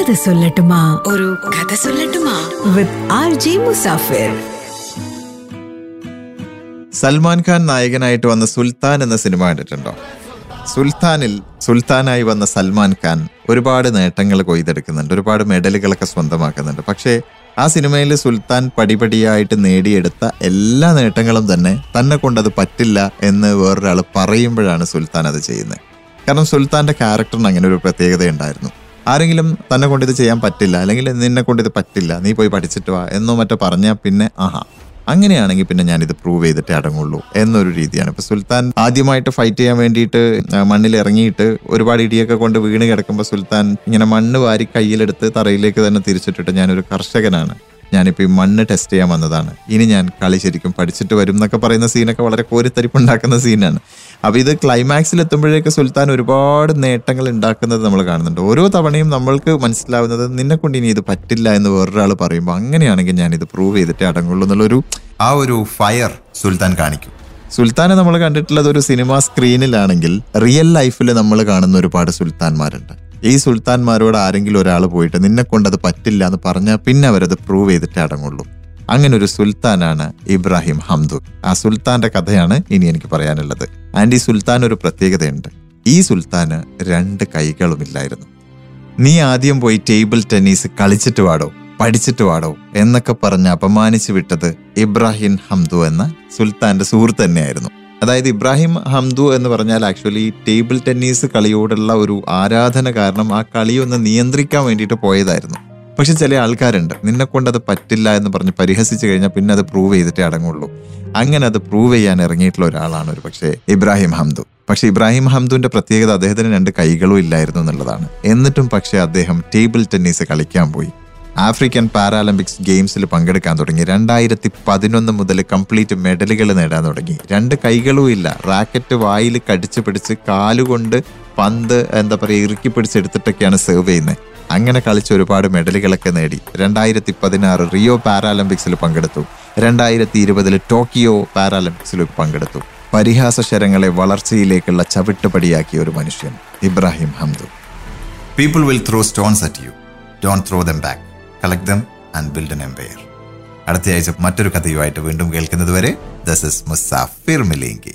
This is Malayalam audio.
കഥ സൊല്ലട്ടുമാ. ഒരു കഥ സൊല്ലട്ടുമാ. With R J Musafir Salman Khan നായകനായിട്ട് വന്ന സുൽത്താൻ എന്ന സിനിമ കണ്ടിട്ടുണ്ടോ? സുൽത്താനിൽ സുൽത്താനായി വന്ന സൽമാൻ ഖാൻ ഒരുപാട് നേട്ടങ്ങൾ കൊയ്തെടുക്കുന്നുണ്ട്. ഒരുപാട് മെഡലുകളൊക്കെ സ്വന്തമാക്കുന്നുണ്ട്. പക്ഷേ ആ സിനിമയിൽ സുൽത്താൻ പടിപടിയായിട്ട് നേടിയെടുത്ത എല്ലാ നേട്ടങ്ങളും തന്നെ തന്നെ കൊണ്ടത് പറ്റില്ല എന്ന് വേറൊരാൾ പറയുമ്പോഴാണ് സുൽത്താൻ അത് ചെയ്യുന്നത്. കാരണം സുൽത്താന്റെ ക്യാരക്ടറിന് അങ്ങനെ ഒരു പ്രത്യേകത ഉണ്ടായിരുന്നു ആരെങ്കിലും തന്നെ കൊണ്ട് ഇത് ചെയ്യാൻ പറ്റില്ല അല്ലെങ്കിൽ നിന്നെ കൊണ്ട് ഇത് പറ്റില്ല നീ പോയി പഠിച്ചിട്ട് വാ എന്നോ മറ്റോ പറഞ്ഞാൽ പിന്നെ ആഹാ. അങ്ങനെയാണെങ്കിൽ പിന്നെ ഞാൻ ഇത് പ്രൂവ് ചെയ്തിട്ട് അടങ്ങുള്ളൂ എന്നൊരു രീതിയാണ്. ഇപ്പൊ സുൽത്താൻ ആദ്യമായിട്ട് ഫൈറ്റ് ചെയ്യാൻ വേണ്ടിയിട്ട് മണ്ണിൽ ഇറങ്ങിയിട്ട് ഒരുപാട് ഇടിയൊക്കെ കൊണ്ട് വീണ് കിടക്കുമ്പോൾ സുൽത്താൻ ഇങ്ങനെ മണ്ണ് വാരി കയ്യിലെടുത്ത് തറയിലേക്ക് തന്നെ തിരിച്ചിട്ടിട്ട് ഞാനൊരു കർഷകനാണ്. ഞാനിപ്പോൾ ഈ മണ്ണ് ടെസ്റ്റ് ചെയ്യാൻ വന്നതാണ്. ഇനി ഞാൻ കളി ശരിക്കും പഠിച്ചിട്ട് വരും എന്നൊക്കെ പറയുന്ന സീനൊക്കെ വളരെ കോരിത്തരിപ്പുണ്ടാക്കുന്ന സീനാണ് അപ്പൊ ഇത് ക്ലൈമാക്സിൽ എത്തുമ്പോഴേക്ക് സുൽത്താൻ ഒരുപാട് നേട്ടങ്ങൾ ഉണ്ടാക്കുന്നത് നമ്മൾ കാണുന്നുണ്ട്. ഓരോ തവണയും നമ്മൾക്ക് മനസ്സിലാവുന്നത് നിന്നെ കൊണ്ട് ഇനി ഇത് പറ്റില്ല എന്ന് വേറൊരാൾ പറയുമ്പോൾ അങ്ങനെയാണെങ്കിൽ ഞാൻ ഇത് പ്രൂവ് ചെയ്തിട്ടേ അടങ്ങുള്ളൂ എന്നുള്ളൊരു ആ ഒരു ഫയർ സുൽത്താൻ കാണിക്കും. സുൽത്താനെ നമ്മൾ കണ്ടിട്ടുള്ളത് ഒരു സിനിമ സ്ക്രീനിലാണെങ്കിൽ റിയൽ ലൈഫിൽ നമ്മൾ കാണുന്ന ഒരുപാട് സുൽത്താൻമാരുണ്ട്. ഈ സുൽത്താൻമാരോട് ആരെങ്കിലും ഒരാൾ പോയിട്ട് നിന്നെ കൊണ്ട് അത് പറ്റില്ല എന്ന് പറഞ്ഞാൽ പിന്നെ അവരത് പ്രൂവ് ചെയ്തിട്ട് അടങ്ങുള്ളൂ. അങ്ങനെ ഒരു സുൽത്താനാണ് ഇബ്രാഹിം ഹംദു. ആ സുൽത്താന്റെ കഥയാണ് ഇനി എനിക്ക് പറയാനുള്ളത്. ആൻഡ് ഈ സുൽത്താൻ ഒരു പ്രത്യേകതയുണ്ട്. ഈ സുൽത്താന് രണ്ട് കൈകളുമില്ലായിരുന്നു. നീ ആദ്യം പോയി ടേബിൾ ടെന്നീസ് കളിച്ചിട്ട് വാടോ പഠിച്ചിട്ട് വാടോ എന്നൊക്കെ പറഞ്ഞ് അപമാനിച്ചു വിട്ടത് ഇബ്രാഹിം ഹംദു എന്ന സുൽത്താന്റെ സുഹൃത്ത് തന്നെയായിരുന്നു. അതായത് ഇബ്രാഹിം ഹംദു എന്ന് പറഞ്ഞാൽ ആക്ച്വലി ടേബിൾ ടെന്നീസ് കളിയോടുള്ള ഒരു ആരാധന കാരണം ആ കളിയൊന്ന് നിയന്ത്രിക്കാൻ വേണ്ടിയിട്ട് പോയതായിരുന്നു. പക്ഷെ ചില ആൾക്കാരുണ്ട്. നിന്നെ കൊണ്ട് അത് പറ്റില്ല എന്ന് പറഞ്ഞ് പരിഹസിച്ചു കഴിഞ്ഞാൽ പിന്നെ അത് പ്രൂവ് ചെയ്തിട്ടേ അടങ്ങുള്ളൂ. അങ്ങനെ അത് പ്രൂവ് ചെയ്യാൻ ഇറങ്ങിയിട്ടുള്ള ഒരാളാണ് ഒരു പക്ഷേ ഇബ്രാഹിം ഹംദു. പക്ഷെ ഇബ്രാഹിം ഹംദുവിന്റെ പ്രത്യേകത അദ്ദേഹത്തിന് രണ്ട് കൈകളും ഇല്ലായിരുന്നു എന്നുള്ളതാണ്. എന്നിട്ടും പക്ഷേ അദ്ദേഹം ടേബിൾ ടെന്നീസ് കളിക്കാൻ പോയി. ആഫ്രിക്കൻ പാരാലിമ്പിക്സ് ഗെയിംസിൽ പങ്കെടുക്കാൻ തുടങ്ങി. രണ്ടായിരത്തി പതിനൊന്ന് മുതൽ കംപ്ലീറ്റ് മെഡലുകൾ നേടാൻ തുടങ്ങി. രണ്ട് കൈകളും ഇല്ല. റാക്കറ്റ് വായിൽ കടിച്ചു പിടിച്ച് കാലുകൊണ്ട് പന്ത് എന്താ പറയുക ഇറുക്കി പിടിച്ചെടുത്തിട്ടൊക്കെയാണ് സെർവ് ചെയ്യുന്നത്. അങ്ങനെ കളിച്ച് ഒരുപാട് മെഡലുകളൊക്കെ നേടി. രണ്ടായിരത്തി പതിനാറ് റിയോ പാരാലിമ്പിക്സിൽ പങ്കെടുത്തു. രണ്ടായിരത്തി ഇരുപതിൽ ടോക്കിയോ പാരാലിമ്പിക്സിൽ പങ്കെടുത്തു. പരിഹാസ ശരങ്ങളെ വളർച്ചയിലേക്കുള്ള ചവിട്ടുപടിയാക്കിയ ഒരു മനുഷ്യൻ Ibrahim Hamdu. People will throw stones at you don't throw them back collect them and build an empire അടുത്തയാഴ്ച മറ്റൊരു കഥയുമായിട്ട് വീണ്ടും കേൾക്കുന്നത് വരെ ദസ് ഇസ് മുസാഫിർ മിലേങ്കി